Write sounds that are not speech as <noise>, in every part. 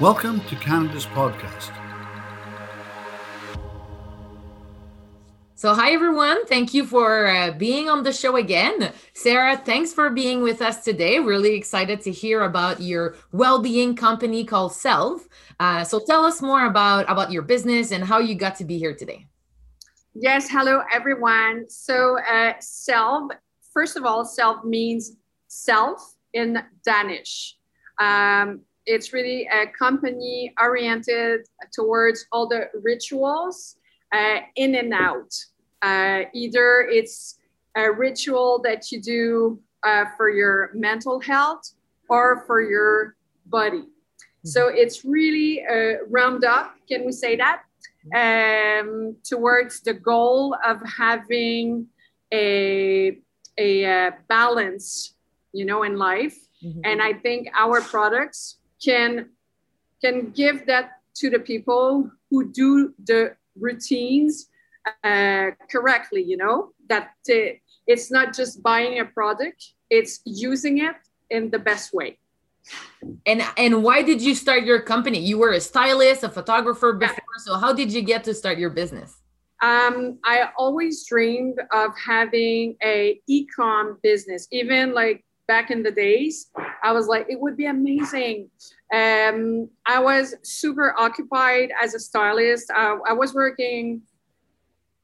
Welcome to Canada's podcast. So, hi everyone. Thank you for uh, being on the show again. Sarah, thanks for being with us today. Really excited to hear about your well-being company called Selv. Uh, so, tell us more about about your business and how you got to be here today. Yes, hello everyone. So, uh, Selv, first of all, Selv means self in Danish. Um, it's really a company oriented towards all the rituals uh, in and out. Uh, either it's a ritual that you do uh, for your mental health or for your body. So mm-hmm. it's really uh, round up, can we say that? Um, towards the goal of having a, a uh, balance, you know, in life. Mm-hmm. And I think our products can can give that to the people who do the routines uh, correctly you know? That uh, it's not just buying a product it's using it in the best way. And and why did you start your company? You were a stylist a photographer before yeah. so how did you get to start your business? Um, I always dreamed of having a e-com business, even like back in the days. I was like, it would be amazing. Um, I was super occupied as a stylist. Uh, I was working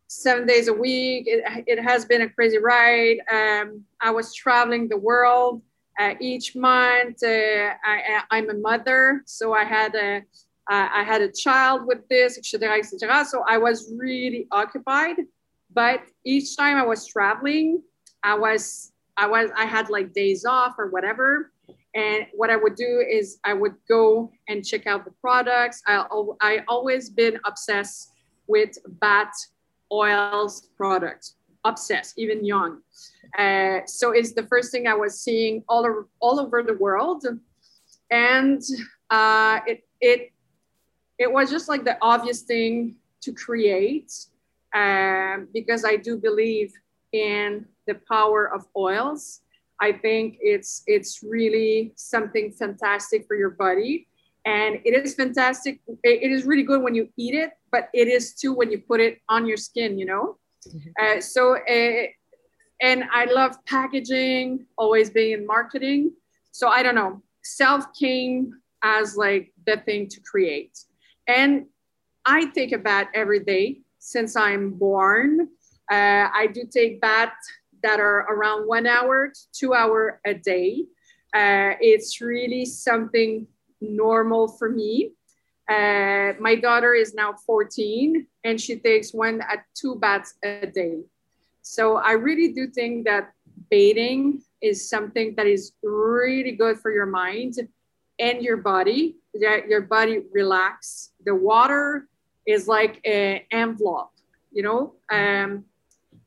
seven days a week. It, it has been a crazy ride. Um, I was traveling the world uh, each month. Uh, I, am a mother, so I had a I had a child with this, etc., etc. So I was really occupied. But each time I was traveling, I was I was I had like days off or whatever. And what I would do is I would go and check out the products. I I always been obsessed with bat oils products, obsessed, even young. Uh, so it's the first thing I was seeing all over all over the world, and uh, it it it was just like the obvious thing to create um, because I do believe in the power of oils. I think it's it's really something fantastic for your body, and it is fantastic. It is really good when you eat it, but it is too when you put it on your skin. You know, mm-hmm. uh, so uh, and I love packaging, always being in marketing. So I don't know. Selv came as like the thing to create, and I take a bath every day since I'm born. Uh, I do take bath that are around one hour to two hour a day. Uh, it's really something normal for me. Uh, my daughter is now 14 and she takes one at two baths a day. So I really do think that bathing is something that is really good for your mind and your body. That your body relax. The water is like an envelope, you know. Um,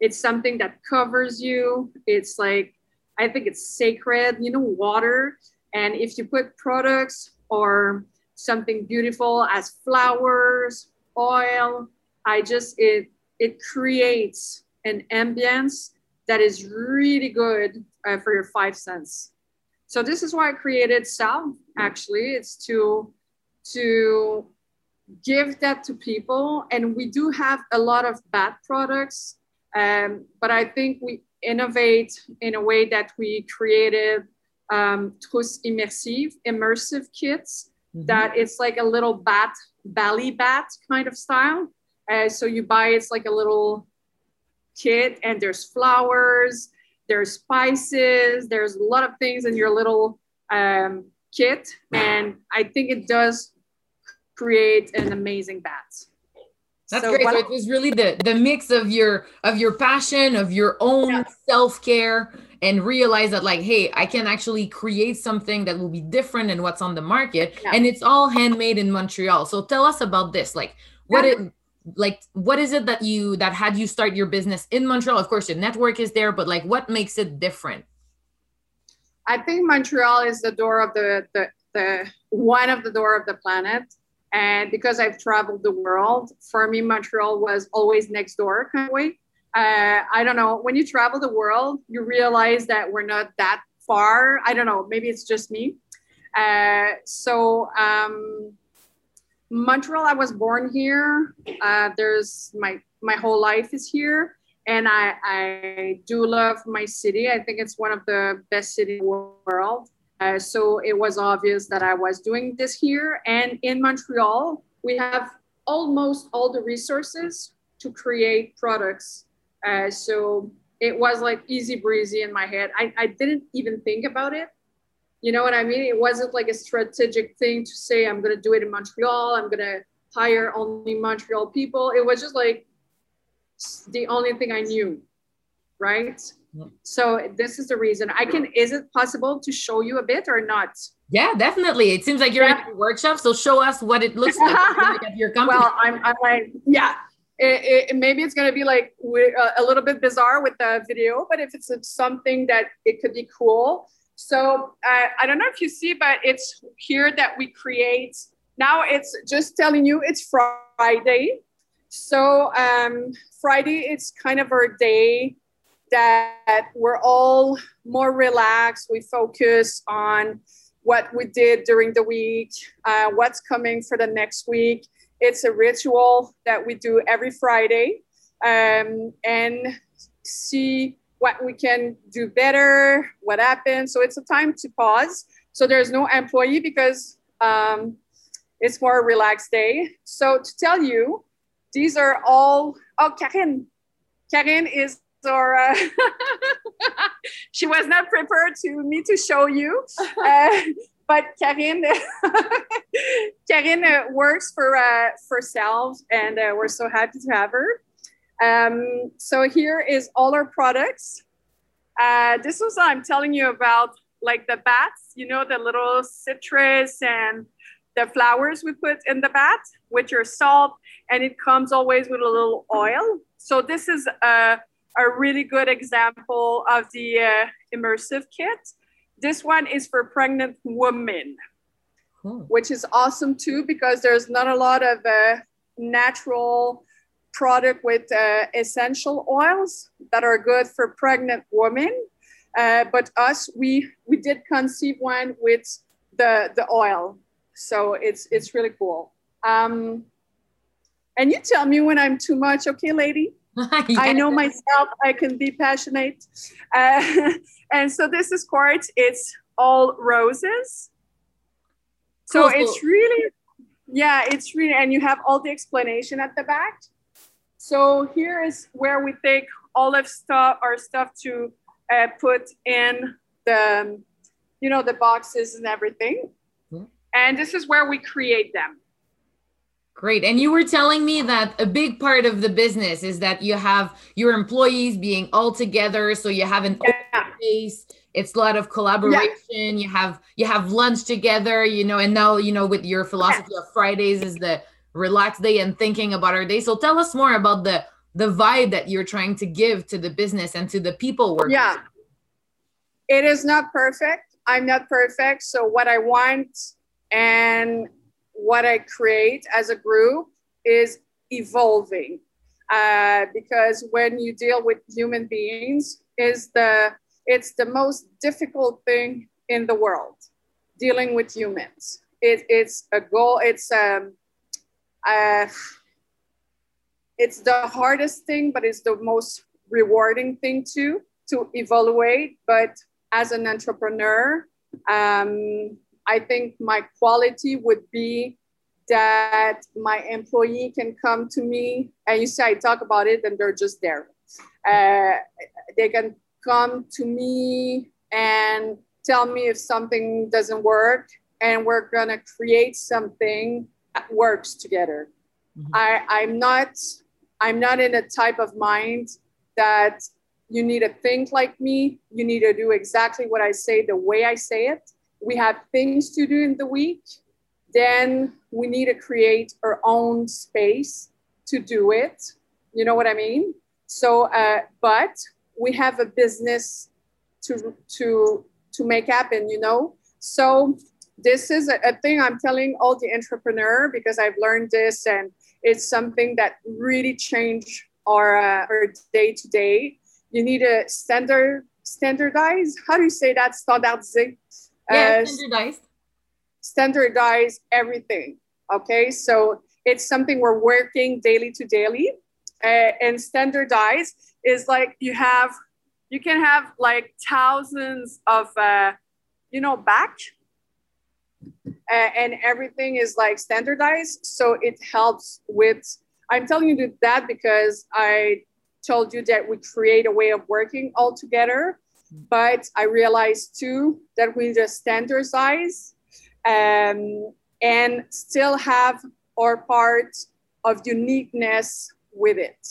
it's something that covers you. It's like, I think it's sacred, you know, water. And if you put products or something beautiful as flowers, oil, I just, it, it creates an ambience that is really good uh, for your five sense. So this is why I created Selv. Actually, it's to to give that to people, and we do have a lot of bad products um, but I think we innovate in a way that we created um, Trousse Immersive, immersive kits mm-hmm. that it's like a little bat, belly bat kind of style. Uh, so you buy it's like a little kit and there's flowers, there's spices, there's a lot of things in your little um, kit. And I think it does create an amazing bat. That's so great. So it was really the the mix of your of your passion, of your own yeah. self care, and realize that like, hey, I can actually create something that will be different than what's on the market, yeah. and it's all handmade in Montreal. So tell us about this. Like, what yeah. it like what is it that you that had you start your business in Montreal? Of course, your network is there, but like, what makes it different? I think Montreal is the door of the the the one of the door of the planet and because I've traveled the world, for me, Montreal was always next door kind of way. Uh, I don't know. When you travel the world, you realize that we're not that far. I don't know. Maybe it's just me. Uh, so um, Montreal, I was born here. Uh, there's my my whole life is here, and I I do love my city. I think it's one of the best cities in the world. Uh, so it was obvious that I was doing this here. And in Montreal, we have almost all the resources to create products. Uh, so it was like easy breezy in my head. I, I didn't even think about it. You know what I mean? It wasn't like a strategic thing to say, I'm going to do it in Montreal. I'm going to hire only Montreal people. It was just like the only thing I knew, right? So this is the reason. I can. Is it possible to show you a bit or not? Yeah, definitely. It seems like you're yeah. at a workshop, so show us what it looks like at your company. <laughs> Well, I'm, I'm like, yeah. It, it, maybe it's going to be like uh, a little bit bizarre with the video, but if it's something that it could be cool. So uh, I don't know if you see, but it's here that we create. Now it's just telling you it's Friday. So um, Friday, it's kind of our day that we're all more relaxed. We focus on what we did during the week, uh, what's coming for the next week. It's a ritual that we do every Friday um, and see what we can do better, what happened. So it's a time to pause. So there's no employee because um, it's more relaxed day. So to tell you, these are all, oh, Karine. Karine is or uh, <laughs> she was not prepared to me to show you. <laughs> Uh, but Karine, <laughs> Karine uh, works for uh, for Selv, and uh, we're so happy to have her. Um, so here is all our products. Uh, this was I'm telling you about, like the bats, you know, the little citrus and the flowers we put in the bat with your salt, and it comes always with a little oil. So this is a a really good example of the uh, immersive kit. This one is for pregnant women, cool. which is awesome too because there's not a lot of uh, natural product with uh, essential oils that are good for pregnant women. Uh, but us, we we did conceive one with the the oil, so it's it's really cool. Um, and you tell me when I'm too much, okay, lady? Yes. <laughs> I know myself, I can be passionate. Uh, <laughs> and so this is quartz, it's all roses. So cool. it's really, yeah, it's really, and you have all the explanation at the back. So here is where we take all of stuff, our stuff to uh, put in the, you know, the boxes and everything. Mm-hmm. And this is where we create them. Great. And you were telling me that a big part of the business is that you have your employees being all together. So you have an yeah. space. It's a lot of collaboration. Yeah. You have you have lunch together, you know, and now, you know, with your philosophy yeah. of Fridays is the relaxed day and thinking about our day. So tell us more about the the vibe that you're trying to give to the business and to the people working. Yeah. It is not perfect. I'm not perfect. So what I want and what I create as a group is evolving. Uh, because when you deal with human beings, is the it's the most difficult thing in the world, dealing with humans. It, it's a goal. It's um, uh, it's the hardest thing, but it's the most rewarding thing too to evaluate. But as an entrepreneur, um, I think my quality would be that my employee can come to me and you say I talk about it and they're just there. Uh, they can come to me and tell me if something doesn't work and we're gonna create something that works together. Mm-hmm. I, I'm not I'm not in a type of mind that you need to think like me. You need to do exactly what I say the way I say it we have things to do in the week, then we need to create our own space to do it. You know what I mean? So, uh, but we have a business to to to make happen. You know, so this is a, a thing I'm telling all the entrepreneur because I've learned this and it's something that really changed our uh, our day to day. You need a standard standardize. How do you say that? Standardize yeah, standardized. standardize everything. Okay, so it's something we're working daily to daily. Uh, and standardize is like you have, you can have like thousands of, uh, you know, batch, uh, and everything is like standardized. So it helps with. I'm telling you that because I told you that we create a way of working all together but I realized too that we just standardize um, and still have our part of uniqueness with it.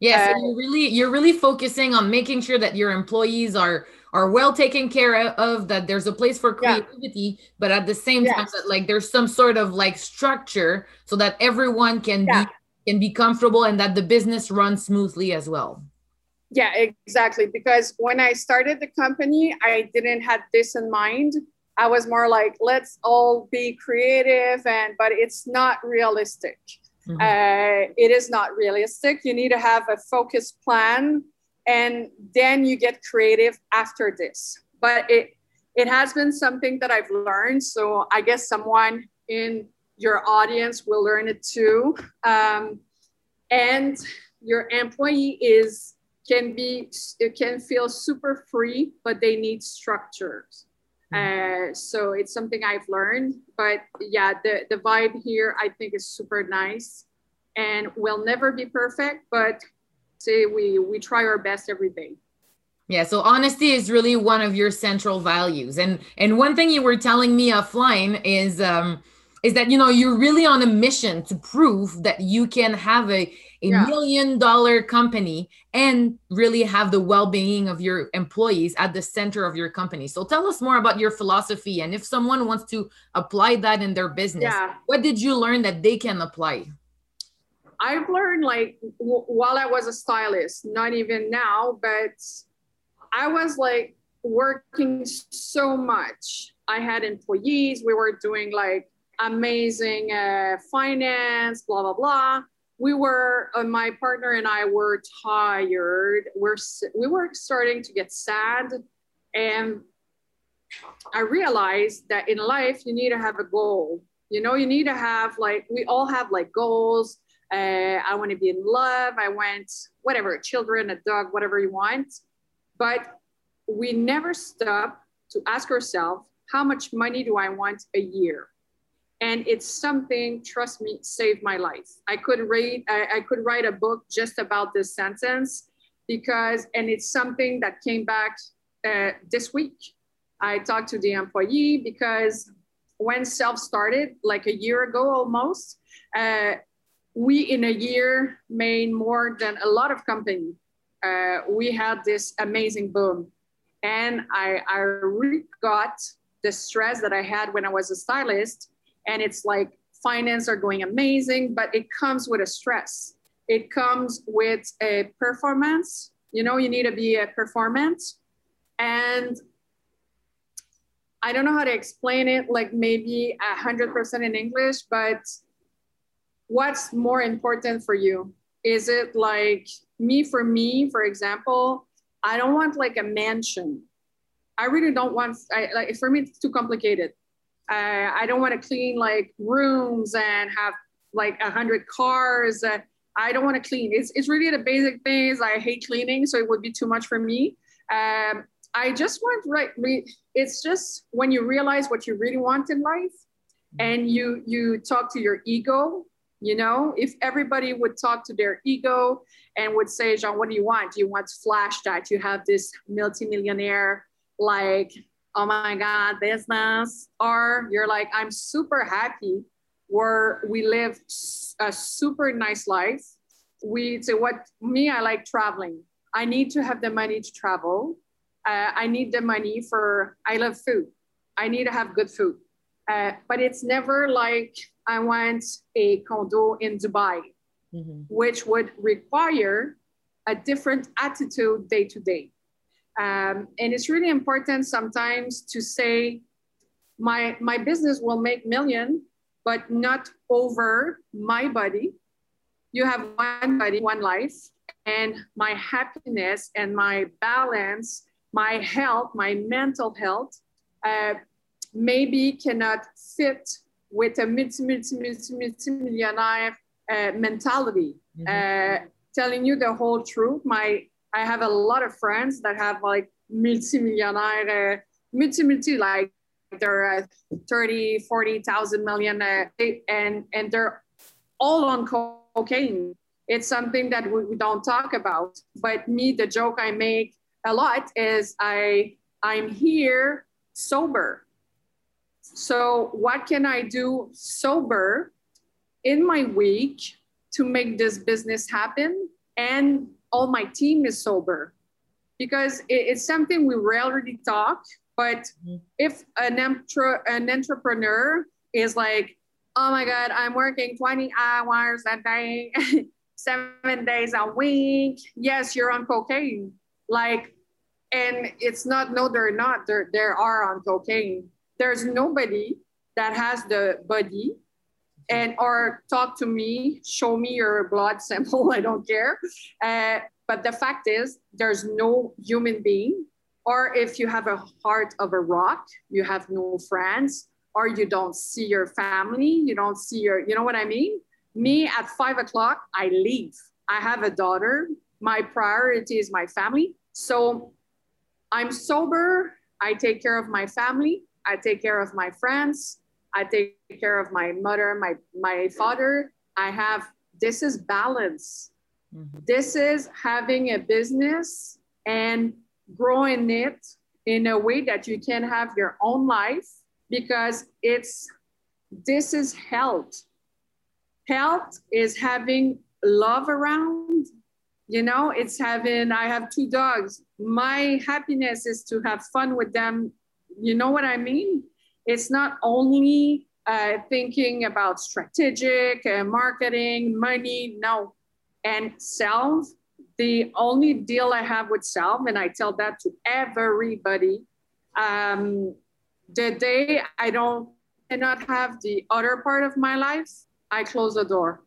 Yes, so you're really you're really focusing on making sure that your employees are are well taken care of, that there's a place for creativity, yeah. but at the same yes. time that like there's some sort of like structure so that everyone can yeah. be can be comfortable and that the business runs smoothly as well. Yeah, exactly. Because when I started the company, I didn't have this in mind. I was more like, let's all be creative, and but it's not realistic. Mm-hmm. Uh, it is not realistic. You need to have a focused plan, and then you get creative after this. But it it has been something that I've learned. So I guess someone in your audience will learn it too. Um, and your employee is can be it can feel super free but they need structures. Mm-hmm. uh, so it's something i've learned but yeah the, the vibe here i think is super nice. And we'll never be perfect but say we we try our best every day. Yeah so honesty is really one of your central values. And and one thing you were telling me offline is um is that you know you're really on a mission to prove that you can have a a yeah. million dollar company and really have the well-being of your employees at the center of your company so tell us more about your philosophy and if someone wants to apply that in their business yeah. what did you learn that they can apply i've learned like w- while i was a stylist not even now but i was like working so much i had employees we were doing like amazing uh, finance blah blah blah we were uh, my partner and I were tired. We're we were starting to get sad, and I realized that in life you need to have a goal. You know, you need to have like we all have like goals. Uh, I want to be in love. I want whatever, children, a dog, whatever you want. But we never stop to ask ourselves, how much money do I want a year? And it's something trust me saved my life. I could read I, I, could write a book just about this sentence because and it's something that came back uh, this week. I talked to the employee because when Selv started like a year ago almost uh, we in a year made more than a lot of companies uh, we had this amazing boom. And i i got the stress that i had when i was a stylist and it's like finance are going amazing, but it comes with a stress. It comes with a performance. You know, you need to be a performance. And I don't know how to explain it, like maybe a hundred percent in English, but what's more important for you? Is it like me for me, for example, I don't want like a mansion. I really don't want I, like for me it's too complicated. Uh, I don't want to clean like rooms and have like a hundred cars. Uh, I don't want to clean. It's, it's really the basic things. I hate cleaning, so it would be too much for me. Um, I just want right. Re- it's just when you realize what you really want in life, and you you talk to your ego. You know, if everybody would talk to their ego and would say, Jean, what do you want? Do you want flash that you have this multimillionaire like oh my God, business, or you're like, I'm super happy where we live a super nice life. We say, what me, I like traveling. I need to have the money to travel. Uh, I need the money for, I love food. I need to have good food. Uh, but it's never like I want a condo in Dubai, mm-hmm. which would require a different attitude day to day. Um, and it's really important sometimes to say, my, my business will make million, but not over my body. You have one body, one life, and my happiness and my balance, my health, my mental health, uh, maybe cannot fit with a multi, multi, multi, multi millionaire uh, mentality. Mm-hmm. Uh, telling you the whole truth, my I have a lot of friends that have like multi millionaire, uh, multi multi like they're uh, 30, 40,000 million, uh, and and they're all on cocaine. It's something that we, we don't talk about. But me, the joke I make a lot is I I'm here sober. So what can I do sober in my week to make this business happen? And all my team is sober because it's something we rarely talk. But mm-hmm. if an, an entrepreneur is like, oh my God, I'm working 20 hours a day, <laughs> seven days a week. Yes, you're on cocaine. Like, and it's not, no, they're not. They're, they are on cocaine. There's nobody that has the body and or talk to me, show me your blood sample. <laughs> I don't care. Uh, but the fact is, there's no human being. Or if you have a heart of a rock, you have no friends, or you don't see your family, you don't see your, you know what I mean? Me at five o'clock, I leave. I have a daughter. My priority is my family. So I'm sober. I take care of my family. I take care of my friends. I take care of my mother, my, my father. I have, this is balance. Mm-hmm. This is having a business and growing it in a way that you can have your own life because it's this is health health is having love around you know it's having i have two dogs my happiness is to have fun with them you know what i mean it's not only uh, thinking about strategic uh, marketing money no and Selv the only deal i have with Selv and i tell that to everybody um, the day I don't cannot have the other part of my life, I close the door.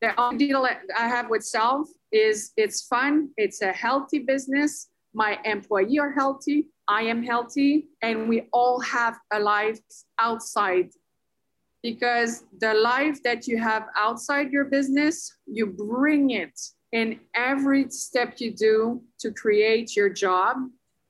The only deal I have with Selv is it's fun, it's a healthy business. My employee are healthy, I am healthy, and we all have a life outside. Because the life that you have outside your business, you bring it in every step you do to create your job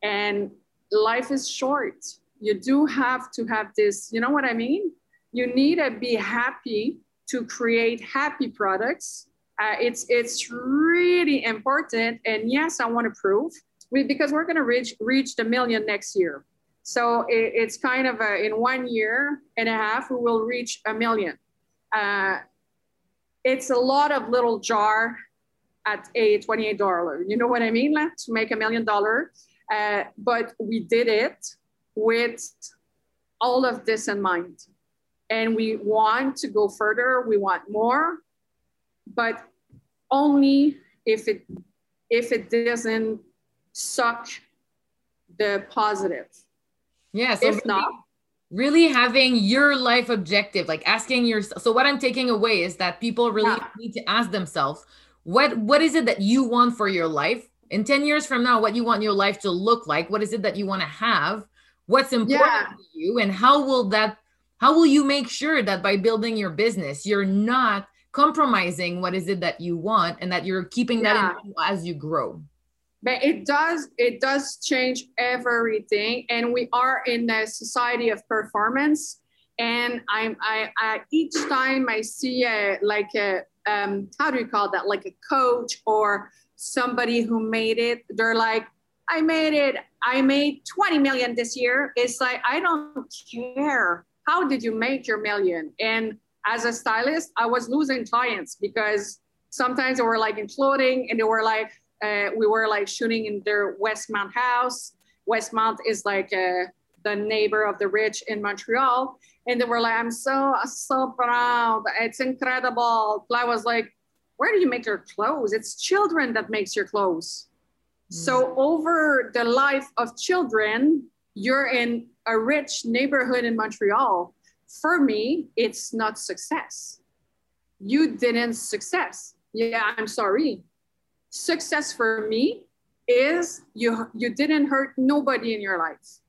and life is short. You do have to have this, you know what I mean? You need to be happy to create happy products. Uh, it's it's really important. And yes, I want to prove we, because we're going to reach reach the million next year. So it, it's kind of a, in one year and a half we will reach a million. Uh, it's a lot of little jar at a $28. You know what I mean? To make a million dollar. Uh, but we did it with all of this in mind. And we want to go further, we want more, but only if it if it doesn't suck the positive. Yeah. So if really, not, really having your life objective, like asking yourself. So what I'm taking away is that people really yeah. need to ask themselves, what what is it that you want for your life? in 10 years from now what you want your life to look like what is it that you want to have what's important yeah. to you and how will that how will you make sure that by building your business you're not compromising what is it that you want and that you're keeping that in as you grow but it does it does change everything and we are in a society of performance and i'm i, I each time i see a like a um, how do you call that like a coach or somebody who made it, they're like, I made it. I made 20 million this year. It's like, I don't care. How did you make your million? And as a stylist, I was losing clients because sometimes they were like imploding and they were like, uh, we were like shooting in their Westmount house. Westmount is like uh, the neighbor of the rich in Montreal. And they were like, I'm so, so proud. It's incredible. I was like, where do you make your clothes? It's children that makes your clothes. Mm. So over the life of children, you're in a rich neighborhood in Montreal. For me, it's not success. You didn't success. Yeah, I'm sorry. Success for me is you you didn't hurt nobody in your life.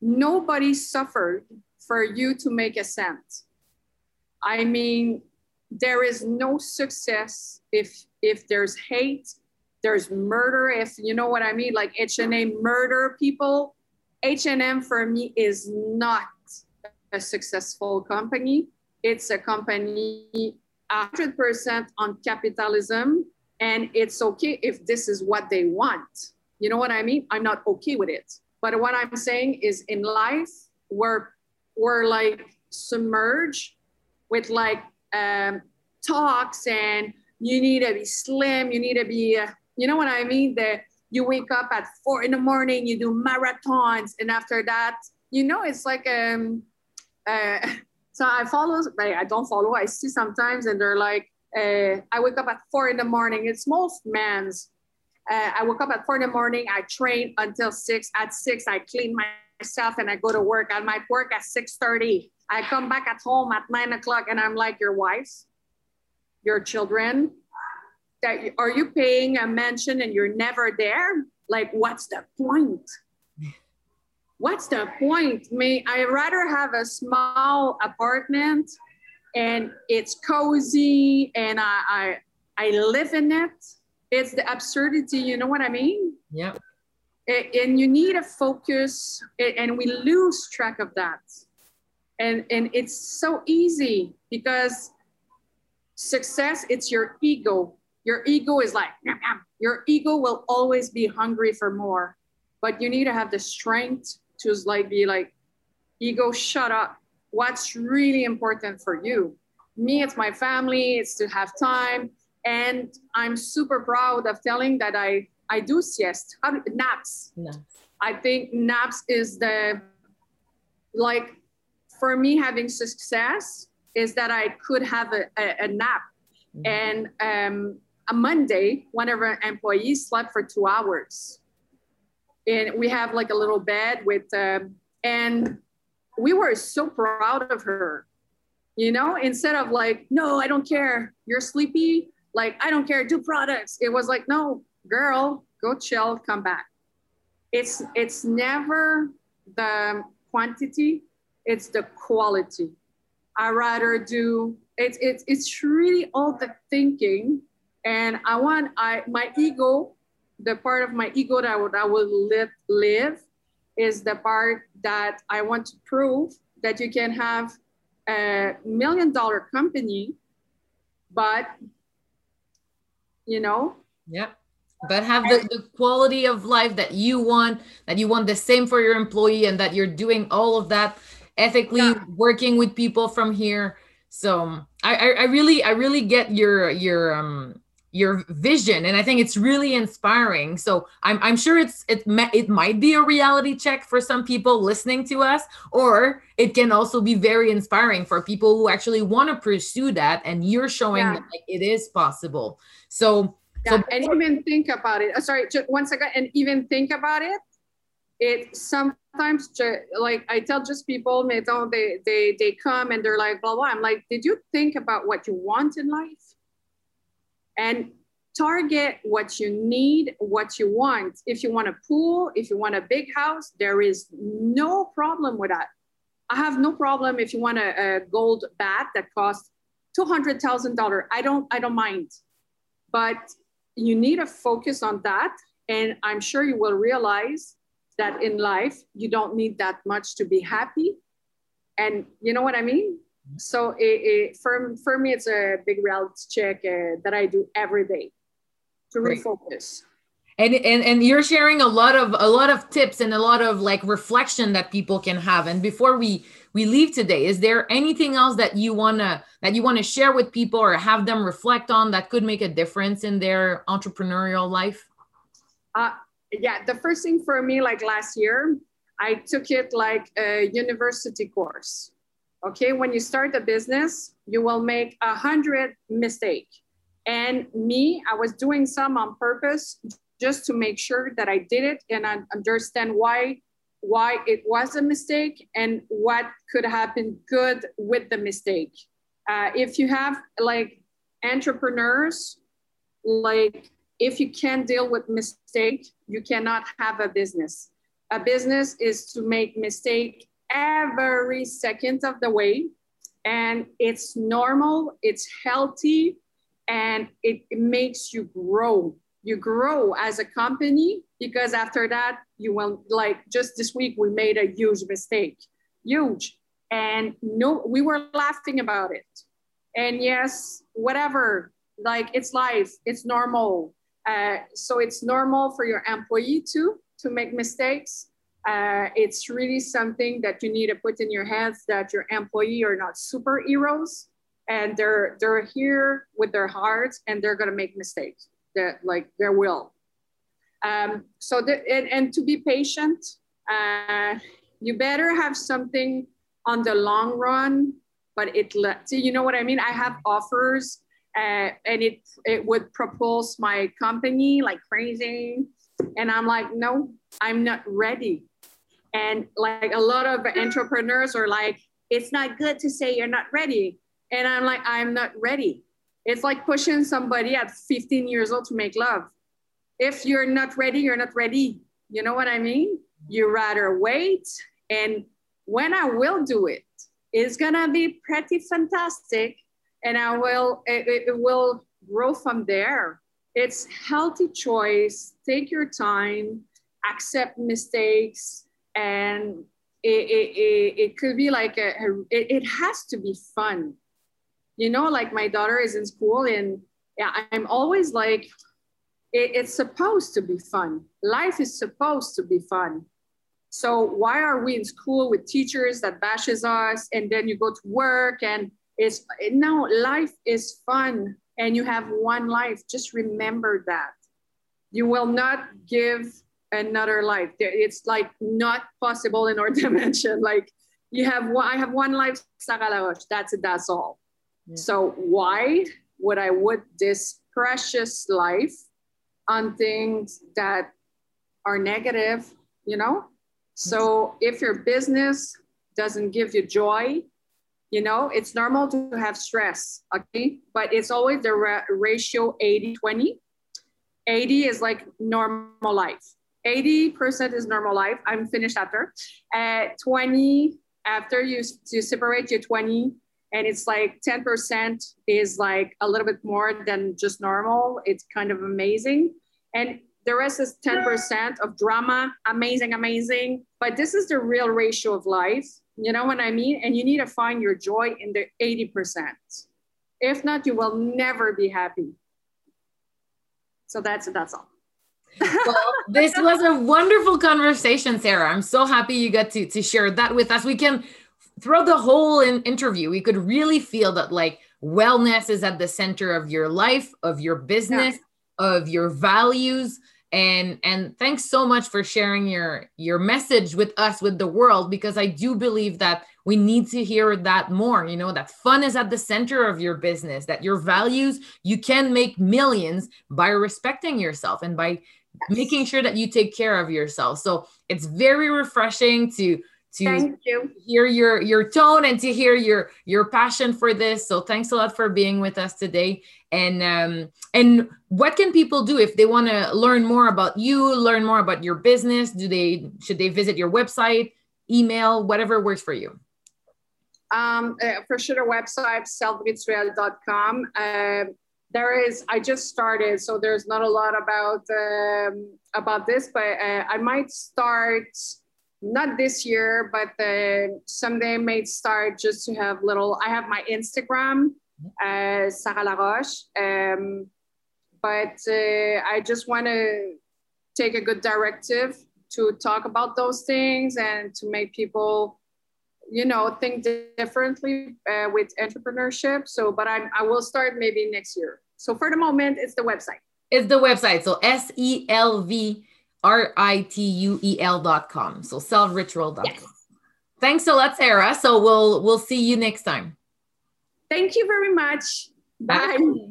nobody suffered for you to make a cent. I mean, there is no success if if there's hate, there's murder. If you know what I mean, like H&M murder people. H&M for me is not a successful company. It's a company 100% on capitalism, and it's okay if this is what they want. You know what I mean? I'm not okay with it. But what I'm saying is in life, we're, we're like submerged with like um, talks and you need to be slim, you need to be, uh, you know what I mean? That you wake up at four in the morning, you do marathons, and after that, you know, it's like um, uh, <laughs> so I follow, I don't follow. I see sometimes, and they're like, uh, I wake up at four in the morning. It's most men's. Uh, I woke up at four in the morning. I train until six. At six, I clean myself and I go to work. I might work at six thirty. I come back at home at nine o'clock, and I'm like, your wives, your children, that are you paying a mention and you're never there? Like, what's the point? what's the point? May I rather have a small apartment and it's cozy and I, I I live in it. It's the absurdity, you know what I mean? Yeah. And you need a focus, and we lose track of that. And and it's so easy because success, it's your ego. Your ego is like, your ego will always be hungry for more, but you need to have the strength to like be like, ego, shut up. What's really important for you? Me, it's my family, it's to have time. And I'm super proud of telling that I I do siesta, how, naps. No. I think naps is the like for me having success is that I could have a, a, a nap. Mm-hmm. And um, a Monday, one of our employees slept for two hours and we have like a little bed with um, and we were so proud of her you know instead of like no i don't care. You're sleepy. Like i don't care. Do products. It was like no girl go chill. Come back. It's it's never the quantity. It's the quality. I rather do it's it's it's really all the thinking. And i want i my ego the part of my ego that I would, I will live, live is the part that I want to prove that you can have a million dollar company, but you know. Yeah. But have the, the quality of life that you want, that you want the same for your employee, and that you're doing all of that ethically, yeah. working with people from here. So I, I, I really I really get your your um your vision and i think it's really inspiring. So i'm, I'm sure it's it, it might be a reality check for some people listening to us or it can also be very inspiring for people who actually want to pursue that and you're showing yeah. that like, it is possible. So yeah, so and even think about it oh, sorry just one second and even think about it it sometimes like i tell just people they they they come and they're like blah blah i'm like did you think about what you want in life and target what you need, what you want. If you want a pool, if you want a big house, there is no problem with that. I have no problem if you want a, a gold bat that costs two hundred thousand dollar. I don't I don't mind, but you need to focus on that, and I'm sure you will realize that in life you don't need that much to be happy. And you know what I mean? So it, it, for, for me, it's a big reality check uh, that I do every day to Great. refocus. And, and and you're sharing a lot of a lot of tips and a lot of like reflection that people can have. And before we we leave today, is there anything else that you wanna that you want to share with people or have them reflect on that could make a difference in their entrepreneurial life? Uh, yeah, the first thing for me, like last year, I took it like a university course Okay, when you start a business, you will make a hundred mistake. And me, I was doing some on purpose just to make sure that I did it and I understand why why it was a mistake and what could happen good with the mistake. Uh, if you have like entrepreneurs, like if you can't deal with mistake, you cannot have a business. a business is to make mistake every second of the way. And it's normal it's healthy and it, makes you grow. You grow as a company because after that you will like just this week we made a huge mistake huge. And no we were laughing about it. And yes whatever like it's life it's normal. Uh, so it's normal for your employee too to make mistakes uh, it's really something that you need to put in your heads that your employee are not superheroes and they're they're here with their hearts and they're to make mistakes. That like there will. Um, so the, and, and to be patient uh, you better have something on the long run but it let you know what i mean? I have offers uh, and it it would propose my company like crazy and i'm like no i'm not ready and like a lot of entrepreneurs are like it's not good to say you're not ready and I'm like, I'm not ready. It's like pushing somebody at 15 years old to make love. If you're not ready, you're not ready. You know what I mean? You rather wait. And when I will do it, it's gonna be pretty fantastic. And I will, it, it will grow from there. It's healthy choice. Take your time, accept mistakes, and it, it, it, it could be like a, it, it has to be fun. You know like my daughter is in school and yeah i'm always like it, it's supposed to be fun. Life is supposed to be fun. So why are we in school with teachers that bashes us and then you go to work and it's no life is fun and you have one life. Just remember that. You will not give another life it's like not possible in our <laughs> dimension like you have one i have one life that's it that's all so why would I would this precious life on things that are negative, you know? So if your business doesn't give you joy, you know, it's normal to have stress, okay? But it's always the ra- ratio 80 20. 80 is like normal life. 80% is normal life. I'm finished after. At 20, after you, you separate your 20, and it's like 10% is like a little bit more than just normal. It's kind of amazing. And the rest is 10% of drama, amazing, amazing. But this is the real ratio of life. You know what I mean? And you need to find your joy in the 80%. If not, you will never be happy. So that's that's all. Well, this was a wonderful conversation, Sarah. I'm so happy you got to, to share that with us. We can throughout the whole in- interview, we could really feel that like wellness is at the center of your life, of your business, yeah. of your values. And and thanks so much for sharing your your message with us, with the world, because I do believe that we need to hear that more. You know, that fun is at the center of your business, that your values, you can make millions by respecting yourself and by yes. making sure that you take care of yourself. So it's very refreshing to to Thank you. hear your your tone and to hear your your passion for this. So thanks a lot for being with us today. And um, and what can people do if they want to learn more about you, learn more about your business? Do they should they visit your website, email, whatever works for you? Um, uh, for sure, the website selvrituel.com. Uh, there is i just started so there's not a lot about um, about this but uh, i might start not this year, but uh, someday may start just to have little. I have my Instagram, uh, Sarah Laroche, um, but uh, I just want to take a good directive to talk about those things and to make people, you know, think differently uh, with entrepreneurship. So, but I I will start maybe next year. So for the moment, it's the website. It's the website. So S E L V R I T U E L dot com. So selvrituel.com. Yes. Thanks a lot, Sarah. So we'll we'll see you next time. Thank you very much. Bye. Bye.